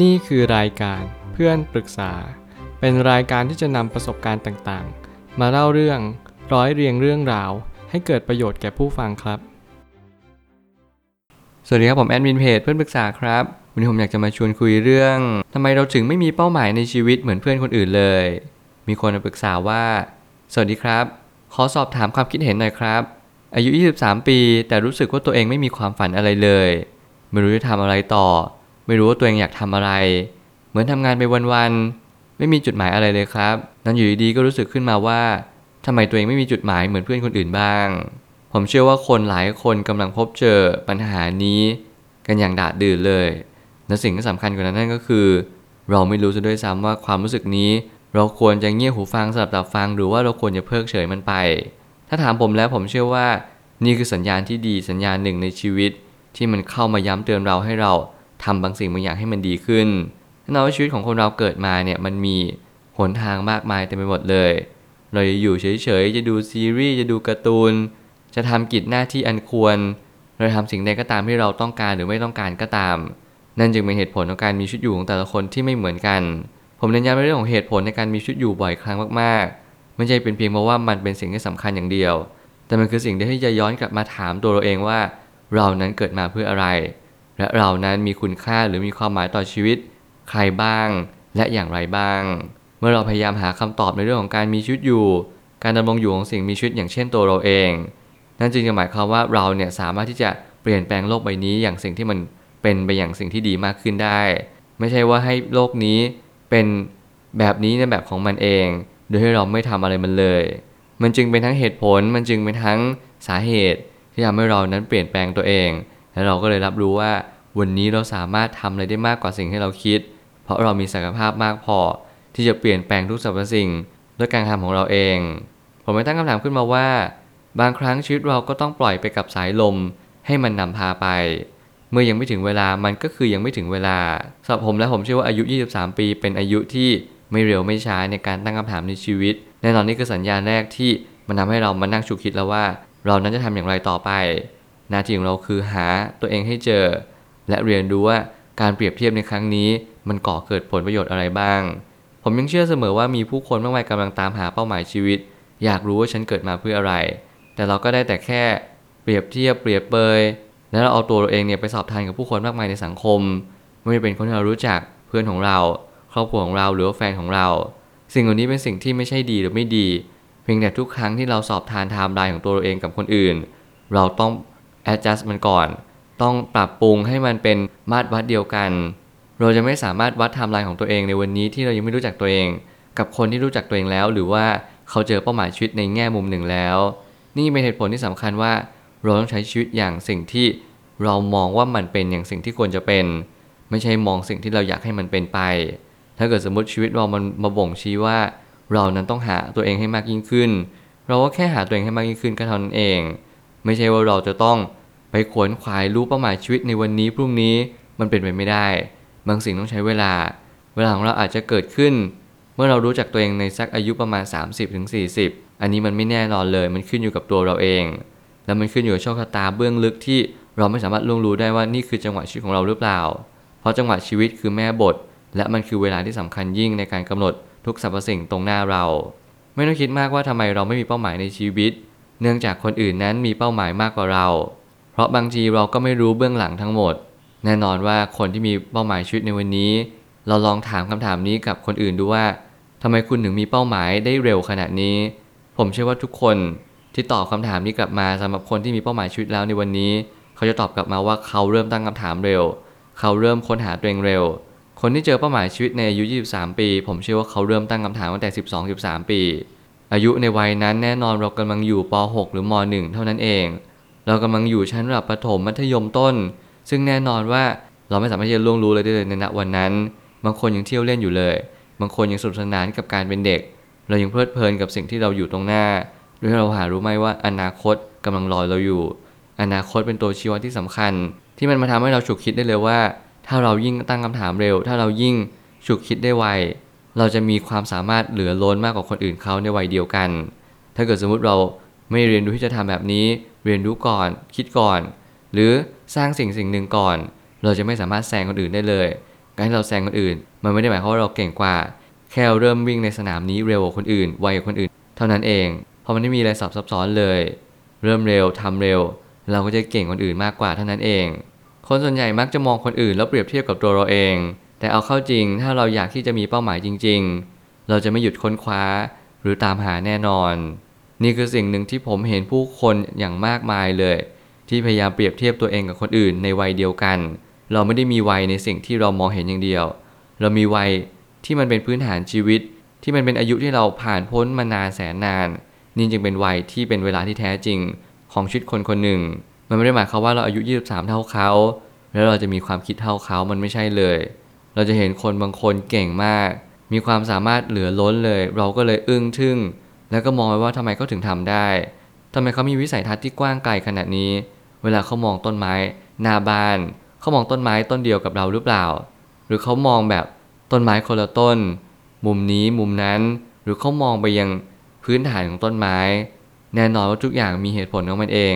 นี่คือรายการเพื่อนปรึกษา เป็นรายการที่จะนำประสบการณ์ต่างๆ มาเล่าเรื่องร้อยเรียงเรื่องราว ให้เกิดประโยชน์แก่ผู้ฟังครับ สวัสดีครับผมแอดมินเพจเพื่อนปรึกษาครับวันนี้ผมอยากจะมาชวนคุยเรื่องทำไมเราถึงไม่มีเป้าหมายในชีวิตเหมือนเพื่อนคนอื่นเลย มีคนมาปรึกษาว่า สวัสดีครับ ขอสอบถามความคิดเห็นหน่อยครับ อายุ 23 ปี แต่รู้สึกว่าตัวเองไม่มีความฝันอะไรเลย ไม่รู้จะทำอะไรต่อ ไม่รู้ว่าตัวเองอยากทำอะไร เหมือนทำงานไปวันๆไม่มีจุดหมายอะไรเลยครับ นั้นอยู่ดีๆก็รู้สึกขึ้นมาว่าทำไมตัวเองไม่มีจุดหมายเหมือนเพื่อนคนอื่นบ้าง ผมเชื่อว่าคนหลายคนกำลังพบเจอปัญหานี้ กันอย่างดาดดื่นเลยและสิ่งที่สำคัญกว่านั้นนั่นก็คือ เราไม่รู้ซะด้วยซ้ำว่าความรู้สึกนี้ เราควรจะเงี่ยหูฟังสลับตับฟัง หรือว่าเราควรจะเพิกเฉยมันไป ถ้าถามผมแล้วผมเชื่อว่า นี่คือสัญญาณที่ดีสัญญาณหนึ่งในชีวิต ที่มันเข้ามาย้ำเตือนเราให้เรา ทำบางสิ่งบางอย่างให้มันดีขึ้นแน่นอนว่าชีวิตของคนเราเกิดมาเนี่ยมันมีหนทางมากมายเต็มไปหมดเลย เราจะอยู่เฉยๆ จะดูซีรีส์ จะดูการ์ตูน จะทำกิจหน้าที่อันควร เราทำสิ่งใดก็ตามที่เราต้องการหรือไม่ต้องการก็ตาม นั่นจึงเป็นเหตุผลของการมีชีวิตอยู่ของแต่ละคนที่ไม่เหมือนกัน ผมเน้นย้ำในเรื่องของเหตุผลในการมีชีวิตอยู่บ่อยครั้งมากๆ ไม่ใช่เป็นเพียงเพราะว่ามันเป็นสิ่งที่สำคัญอย่างเดียว แต่มันคือสิ่งที่จะย้อนกลับมาถามตัวเราเองว่า เรานั้นเกิดมาเพื่ออะไร และเรานั้นมีคุณค่าหรือมีความหมายต่อชีวิต ใครบ้างและอย่างไรบ้าง เมื่อเราพยายามหาคำตอบในเรื่องของการมีชีวิตอยู่ การดำรงอยู่ของสิ่งมีชีวิตอย่างเช่นตัวเราเอง นั่นจึงจะหมายความว่าเราเนี่ยสามารถที่จะเปลี่ยนแปลงโลกใบนี้อย่างสิ่งที่มันเป็นไปอย่างสิ่งที่ดีมากขึ้นได้ ไม่ใช่ว่าให้โลกนี้เป็นแบบนี้ในแบบของมันเอง โดยที่เราไม่ทำอะไรมันเลย มันจึงเป็นทั้งเหตุผล มันจึงเป็นทั้งสาเหตุที่ทำให้เรานั้นเปลี่ยนแปลงตัวเอง และเราก็เลยรับรู้ว่า วันนี้เราสามารถทำอะไรได้มากกว่าสิ่งที่เราคิด เพราะเรามีศักยภาพมากพอ ที่จะเปลี่ยนแปลงทุกสรรพสิ่งด้วยการทำของเราเอง ผมไม่ตั้งคำถามขึ้นมาว่า บางครั้งชีวิตเราก็ต้องปล่อยไปกับสายลม ให้มันนำพาไป เมื่อยังไม่ถึงเวลามันก็คือยังไม่ถึงเวลาสำหรับผมและผมเชื่อว่าอายุ 23 ปีเป็นอายุที่ไม่เร็วไม่ช้าในการตั้งคำถามในชีวิต แน่นอนนี่คือสัญญาณแรกที่มันทาให้เรามานั่งฉุกคิดแล้วว่า เรานั้นจะทำอย่างไรต่อไป หน้าที่ของเราคือหาตัวเองให้เจอ และเรียนรู้ว่าการเปรียบเทียบในครั้งนี้ มันก่อเกิดผลประโยชน์อะไรบ้าง ผมยังเชื่อเสมอว่ามีผู้คนมากมายกำลังตามหาเป้าหมายชีวิต อยากรู้ว่าฉันเกิดมาเพื่ออะไร แต่เราก็ได้แต่แค่เปรียบเทียบเปรียบเปยแล้วเราเอาตัวเราเองเนี่ยไปสอบทานกับผู้คนมากมายในสังคม ไม่ว่าจะเป็นคนที่เรารู้จักเพื่อนของเรา ครอบครัวของเราหรือแฟนของเรา สิ่งเหล่านี้เป็นสิ่งที่ไม่ใช่ดีหรือไม่ดี เพียงแต่ทุกครั้งที่เราสอบทานไทม์ไลน์ของตัวเราเองกับคนอื่น เราต้อง adjust มันก่อน ต้องปรับปรุงให้มันเป็นมาตรวัดเดียวกัน เราจะไม่สามารถวัดไทม์ไลน์ของตัวเองในวันนี้ที่เรายังไม่รู้จักตัวเอง กับคนที่รู้จักตัวเองแล้ว หรือว่าเขาเจอเป้าหมายชีวิตในแง่มุมหนึ่งแล้ว นี่เป็นเหตุผลที่สำคัญว่าเราต้องใช้ชีวิตอย่างสิ่งที่เรามองว่ามันเป็นอย่างสิ่งที่ควรจะเป็น ไม่ใช่มองสิ่งที่เราอยากให้มันเป็นไป ถ้าเกิดสมมติชีวิตเรามันมาบ่งชี้ว่า เรานั้นต้องหาตัวเองให้มากยิ่งขึ้น เราก็แค่หาตัวเองให้มากยิ่งขึ้นก็เท่านั้นเอง ไม่ใช่ว่าเราจะต้องไปขวนขวายรู้เป้าหมายชีวิตในวันนี้พรุ่งนี้มันเป็นไปไม่ได้ บางสิ่งต้องใช้เวลา เวลาของเราอาจจะเกิดขึ้น เมื่อเรารู้จักตัวเองในสักอายุประมาณ 30-40 อันนี้มันไม่แน่นอนเลย มันขึ้นอยู่กับตัวเราเอง แล้วมันขึ้นอยู่กับโชคชะตาเบื้องลึกที่เราไม่สามารถล่วงรู้ได้ว่านี่คือจังหวะชีวิตของเราหรือเปล่า เพราะจังหวะชีวิตคือแม่บท และมันคือเวลาที่สำคัญยิ่งในการกำหนดทุกสรรพสิ่งตรงหน้าเรา ไม่ต้องคิดมากว่าทำไมเราไม่มีเป้าหมายในชีวิต เนื่องจากคนอื่นนั้นมีเป้าหมายมากกว่าเรา เพราะบางทีเราก็ไม่รู้เบื้องหลังทั้งหมด แน่นอนว่าคนที่มีเป้าหมายชีวิตในวันนี้ เราลองถามคำถามนี้กับคนอื่นดูว่าทำไมคุณถึงมีเป้าหมายได้เร็วขนาดนี้ ผมเชื่อว่าทุกคนที่ตอบคำถามนี้กลับมาสำหรับคนที่มีเป้าหมายชีวิตแล้วในวันนี้ เขาจะตอบกลับมาว่าเขาเริ่มตั้งคำถามเร็ว เขาเริ่มค้นหาตัวเองเร็ว คนที่เจอเป้าหมายชีวิตในอายุ 23 ปี ผมเชื่อว่าเขาเริ่มตั้งคำถามตั้งแต่ 12-13 ปี อายุในวัยนั้นแน่นอนเรากำลังอยู่ป .6 หรือม .1 เท่านั้นเอง เรากำลังอยู่ชั้นระดับประถมมัธยมต้น ซึ่งแน่นอนว่าเราไม่สามารถที่จะล่วงรู้เลยได้เลยในณวันนั้น บางคนยังเที่ยวเล่นอยู่เลย บางคนยังสนุกสนานกับการเป็นเด็ก เรายังเพลิดเพลินกับสิ่งที่เราอยู่ตรงหน้าด้วยเราหารู้ไหมว่าอนาคตกำลังรอเราอยู่ อนาคตเป็นตัวชี้วัดที่สำคัญ ที่มันมาทำให้เราฉุกคิดได้เลยว่า ถ้าเรายิ่งตั้งคำถามเร็ว ถ้าเรายิ่งฉุกคิดได้ไว เราจะมีความสามารถเหลือล้นมากกว่าคนอื่นเขาในวัยเดียวกัน ถ้าเกิดสมมุติเราไม่เรียนรู้ที่จะทำแบบนี้ เรียนรู้ก่อน คิดก่อน หรือสร้างสิ่งสิ่งหนึ่งก่อน เราจะไม่สามารถแซงคนอื่นได้เลย การที่เราแซงคนอื่น มันไม่ได้หมายความว่าเราเก่งกว่า แค่เราเริ่มวิ่งในสนามนี้เร็วกว่าคนอื่น ไวกว่าคนอื่น เท่านั้นเอง เพราะมันไม่มีอะไรซับซ้อนเลย เริ่มเร็วทำเร็ว เราก็จะเก่งคนอื่นมากกว่าเท่านั้นเอง คนส่วนใหญ่มักจะมองคนอื่นแล้วเปรียบเทียบกับตัวเราเอง แต่เอาเข้าจริงถ้าเราอยากที่จะมีเป้าหมายจริง ๆ เราจะไม่หยุดค้นคว้าหรือตามหาแน่นอน นี่คือสิ่งหนึ่งที่ผมเห็นผู้คนอย่างมากมายเลย ที่พยายามเปรียบเทียบตัวเองกับคนอื่นในวัยเดียวกัน เราไม่ได้มีวัยในสิ่งที่เรามองเห็นอย่างเดียว เรามีวัยที่มันเป็นพื้นฐานชีวิต ที่มันเป็นอายุที่เราผ่านพ้นมานานแสนนาน นี่จึงเป็นวัยที่เป็นเวลาที่แท้จริงของชีวิตคนคนหนึ่ง มันไม่ได้หมายความว่าเราอายุ 23 เท่าเขา แล้วเราจะมีความคิดเท่าเขา มันไม่ใช่เลย เราจะเห็นคนบางคนเก่งมาก มีความสามารถเหลือล้นเลย เราก็เลยอึ้งทึ่ง แล้วก็มองไปว่าทำไมเขาถึงทำได้ทำไมเขามีวิสัยทัศน์ที่กว้างไกลขนาดนี้ เวลาเขามองต้นไม้หน้าบ้านเขามองต้นไม้ต้นเดียวกับเราหรือเปล่า หรือเขามองแบบต้นไม้คนละต้น มุมนี้มุมนั้น หรือเขามองไปยังพื้นฐานของต้นไม้ แน่นอนว่าทุกอย่างมีเหตุผลของมันเอง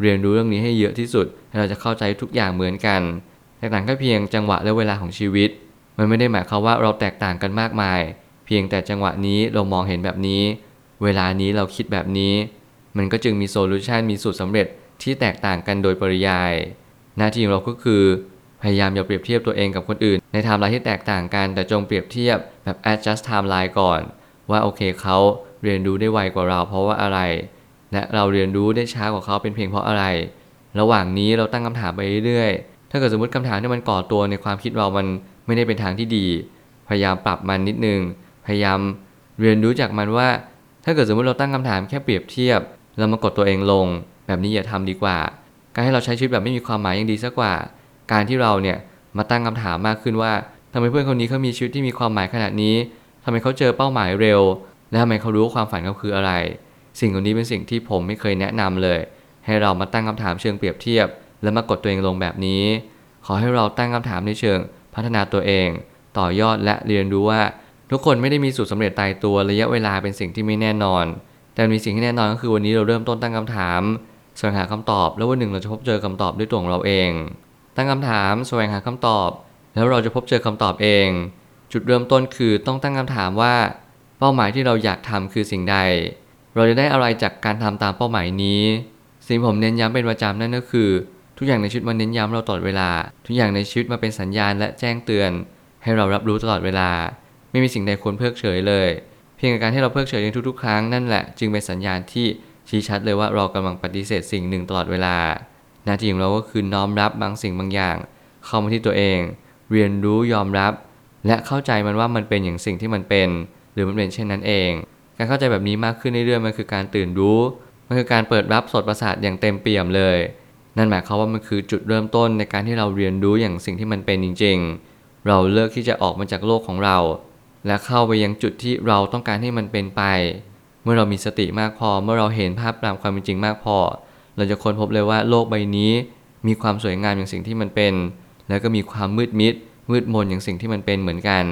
เรียนรู้เรื่องนี้ให้เยอะที่สุดแล้เราจะเข้าใจทุกอย่างเหมือนกัน กต่างแค่เพียงจังหวะและเวลาของชีวิต มันไม่ได้หมายความว่าเราแตกต่างกันมากมาย เพียงแต่จังหวะนี้เรามองเห็นแบบนี้ เวลานี้เราคิดแบบนี้ มันก็จึงมี solution มีสูตรสำเร็จที่แตกต่างกันโดยปริยาย หน้าที่ของเราก็คือ พยายามอย่าเปรียบเทียบตัวเองกับคนอื่น ในไทม์ไลน์ที่แตกต่างกัน แต่จงเปรียบเทียบแบบ adjust timeline ก่อน ว่าโอเคเขาเรียนรู้ได้ไวกว่าเราเพราะว่าอะไร และเราเรียนรู้ได้ช้ากว่าเขาเป็นเพียงเพราะอะไร ระหว่างนี้เราตั้งคำถามไปเรื่อยๆ ถ้าเกิดสมมติคำถามที่มันก่อตัวในความคิดเรามันไม่ได้เป็นทางที่ดี พยายามปรับมันนิดนึง พยายามเรียนรู้จากมันว่า ถ้าเกิดสมมติเราตั้งคำถามแค่เปรียบเทียบ เรามากดตัวเองลง แบบนี้อย่าทำดีกว่า การให้เราใช้ชีวิตแบบไม่มีความหมายยังดีสักกว่า การที่เราเนี่ยมาตั้งคำถามมากขึ้นว่าทำไมเพื่อนคนนี้เขามีชีวิตที่มีความหมายขนาดนี้ทำไมเขาเจอเป้าหมายเร็ว และทำไมเขารู้ว่าความฝันเขาคืออะไร สิ่งเหล่านี้เป็นสิ่งที่ผมไม่เคยแนะนำเลย ให้เรามาตั้งคำถามเชิงเปรียบเทียบ และมากดตัวเองลงแบบนี้ ขอให้เราตั้งคำถามในเชิง พัฒนาตัวเอง ต่อยอดและเรียนรู้ว่า ทุกคนไม่ได้มีสูตรสำเร็จตายตัวระยะเวลาเป็นสิ่งที่ไม่แน่นอน แต่มีสิ่งที่แน่นอนก็คือวันนี้เราเริ่มต้นตั้งคำถามแสวงหาคำตอบ แล้ววันหนึ่งเราจะพบเจอคำตอบด้วยตัวของเราเอง ตั้งคำถามแสวงหาคำตอบ แล้วเราจะพบเจอคำตอบเอง จุดเริ่มต้นคือต้องตั้งคำถามว่า เป้าหมายที่เราอยากทำคือสิ่งใด เราจะได้อะไรจากการทำตามเป้าหมายนี้ สิ่งผมเน้นย้ำเป็นประจำนั่นก็คือ ทุกอย่างในชีวิตมันเน้นย้ำเราตลอดเวลา ทุกอย่างในชีวิตมาเป็นสัญญาณและแจ้งเตือน ให้เรารับรู้ตลอดเวลา ไม่มีสิ่งใดควรเพิกเฉยเลย เพียงการที่เราเพิกเฉยในทุกๆ ครั้งนั่นแหละจึงเป็นสัญญาณที่ชี้ชัดเลยว่าเรากำลังปฏิเสธสิ่งหนึ่งตลอดเวลา หน้าที่ของเราก็คือน้อมรับบางสิ่งบางอย่าง เข้ามาที่ตัวเอง เรียนรู้ยอมรับ และเข้าใจมันว่ามันเป็นอย่างสิ่งที่มันเป็น หรือมันเป็นเช่นนั้นเอง การเข้าใจแบบนี้มากขึ้นเรื่อยๆมันคือการตื่นรู้ มันคือการเปิดรับสดประสาทอย่างเต็มเปี่ยมเลย นั่นหมายความว่ามันคือจุดเริ่มต้นในการที่เราเรียนรู้อย่างสิ่งที่มันเป็นจริง ๆ เราเลิกที่จะออกมาจากโลกของเรา และเข้าไปยังจุดที่เราต้องการให้มันเป็นไป เมื่อเรามีสติมากพอ เมื่อเราเห็นภาพตามความเป็นจริงมากพอ เราจะค้นพบเลยว่าโลกใบนี้ มีความสวยงามอย่างสิ่งที่มันเป็น แล้วก็มีความมืดมิด มืดมนอย่างสิ่งที่มันเป็นเหมือนกัน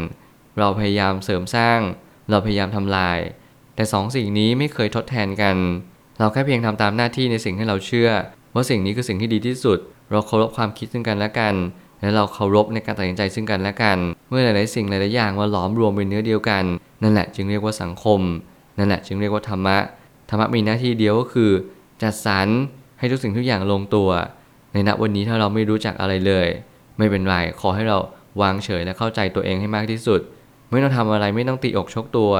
เราพยายามเสริมสร้าง เราพยายามทำลาย แต่สองสิ่งนี้ไม่เคยทดแทนกัน เราแค่เพียงทำตามหน้าที่ในสิ่งที่เราเชื่อ ว่าสิ่งนี้คือสิ่งที่ดีที่สุด เราเคารพความคิดซึ่งกันและกัน และเราเคารพในการตัดสินใจซึ่งกันและกัน เมื่อหลายๆสิ่งหลายๆอย่างมาหลอมรวมเป็นเนื้อเดียวกัน นั่นแหละจึงเรียกว่าสังคม นั่นแหละจึงเรียกว่าธรรมะ ธรรมะมีหน้าที่เดียวก็คือ จัดสรรให้ทุกสิ่งทุกอย่างลงตัว ในณวันนี้ถ้าเราไม่รู้จักอะไรเลย ไม่เป็นไรขอให้เราวางเฉยและเข้าใจตัวเองให้มากที่สุด ไม่ต้องทำอะไรไม่ต้องตีอกชกตัว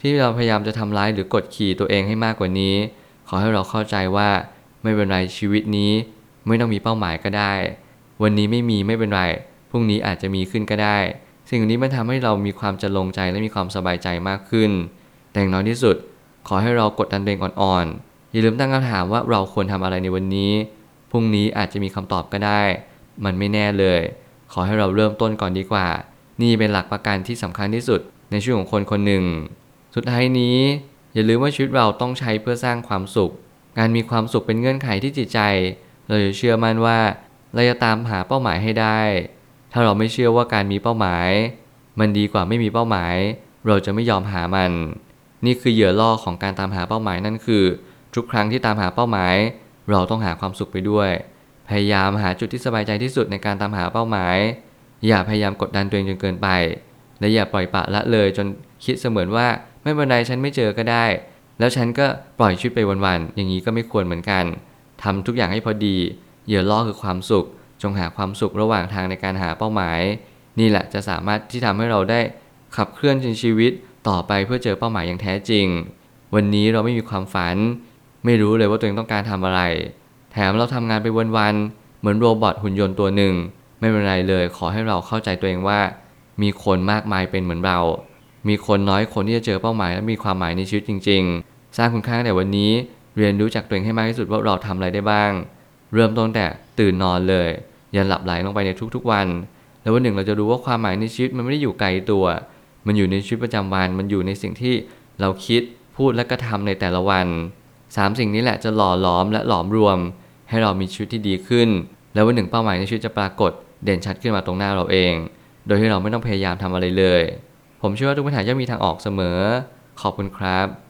ที่เราพยายามจะทำร้ายหรือกดขี่ตัวเองให้มากกว่านี้ ขอให้เราเข้าใจว่า ไม่เป็นไรชีวิตนี้ไม่ต้องมีเป้าหมายก็ได้ วันนี้ไม่มีไม่เป็นไรพรุ่งนี้อาจจะมีขึ้นก็ได้ สิ่งนี้มันทำให้เรามีความจะลงใจและมีความสบายใจมากขึ้น แต่อย่างน้อยที่สุด ขอให้เรากดดันตัวเองอ่อนๆอย่าลืมตั้งคำถามว่าเราควรทำอะไรในวันนี้พรุ่งนี้อาจจะมีคำตอบก็ได้ มันไม่แน่เลย ขอให้เราเริ่มต้นก่อนดีกว่า นี่เป็นหลักประกันที่สำคัญที่สุดในชีวิตของคนคนหนึ่ง สุดท้ายนี้ อย่าลืมว่าชีวิตเราต้องใช้เพื่อสร้างความสุข การมีความสุขเป็นเงื่อนไขที่จิตใจ เราจะเชื่อมั่นว่าเราจะตามหาเป้าหมายให้ได้ ถ้าเราไม่เชื่อว่าการมีเป้าหมาย มันดีกว่าไม่มีเป้าหมาย เราจะไม่ยอมหามัน นี่คือเหยื่อล่อของการตามหาเป้าหมายนั่นคือ ทุกครั้งที่ตามหาเป้าหมาย เราต้องหาความสุขไปด้วย พยายามหาจุดที่สบายใจที่สุดในการตามหาเป้าหมาย อย่าพยายามกดดันตัวเองจนเกินไป และอย่าปล่อยปะละเลยจนคิดเสมือนว่าไม่เป็นไรฉันไม่เจอก็ได้ แล้วฉันก็ปล่อยชีวิตไปวันๆ อย่างนี้ก็ไม่ควรเหมือนกันทำทุกอย่างให้พอดี เหยื่อล่อคือความสุข จงหาความสุขระหว่างทางในการหาเป้าหมาย นี่แหละจะสามารถที่ทำให้เราได้ขับเคลื่อนชีวิตต่อไปเพื่อเจอเป้าหมายอย่างแท้จริง วันนี้เราไม่มีความฝัน ไม่รู้เลยว่าตัวเองต้องการทำอะไร แถมเราทำงานไปวันๆ เหมือนโรบอทหุ่นยนต์ตัวหนึ่ง ไม่เป็นไรเลย ขอให้เราเข้าใจตัวเองว่า มีคนมากมายเป็นเหมือนเรา มีคนน้อยคนที่จะเจอเป้าหมายและมีความหมายในชีวิตจริง ๆ สร้างคุณค่าตั้งแต่วันนี้ เรียนรู้จากตัวเองให้มากที่สุดว่าเราทำอะไรได้บ้าง เริ่มต้นแต่ตื่นนอนเลยอย่าหลับไหลลงไปในทุกๆวัน แล้ววันหนึ่งเราจะรู้ว่าความหมายในชีวิตมันไม่ได้อยู่ไกลตัว มันอยู่ในชีวิตประจำวัน มันอยู่ในสิ่งที่เราคิดพูดและกระทำในแต่ละวันสามสิ่งนี้แหละจะหล่อหลอมและหลอมรวม ให้เรามีชีวิตที่ดีขึ้น แล้ววันหนึ่งเป้าหมายในชีวิตจะปรากฏเด่นชัดขึ้นมาตรงหน้าเราเอง โดยที่เราไม่ต้องพยายามทำอะไรเลย ผมเชื่อว่าทุกปัญหาย่อมมีทางออกเสมอ ขอบคุณครับ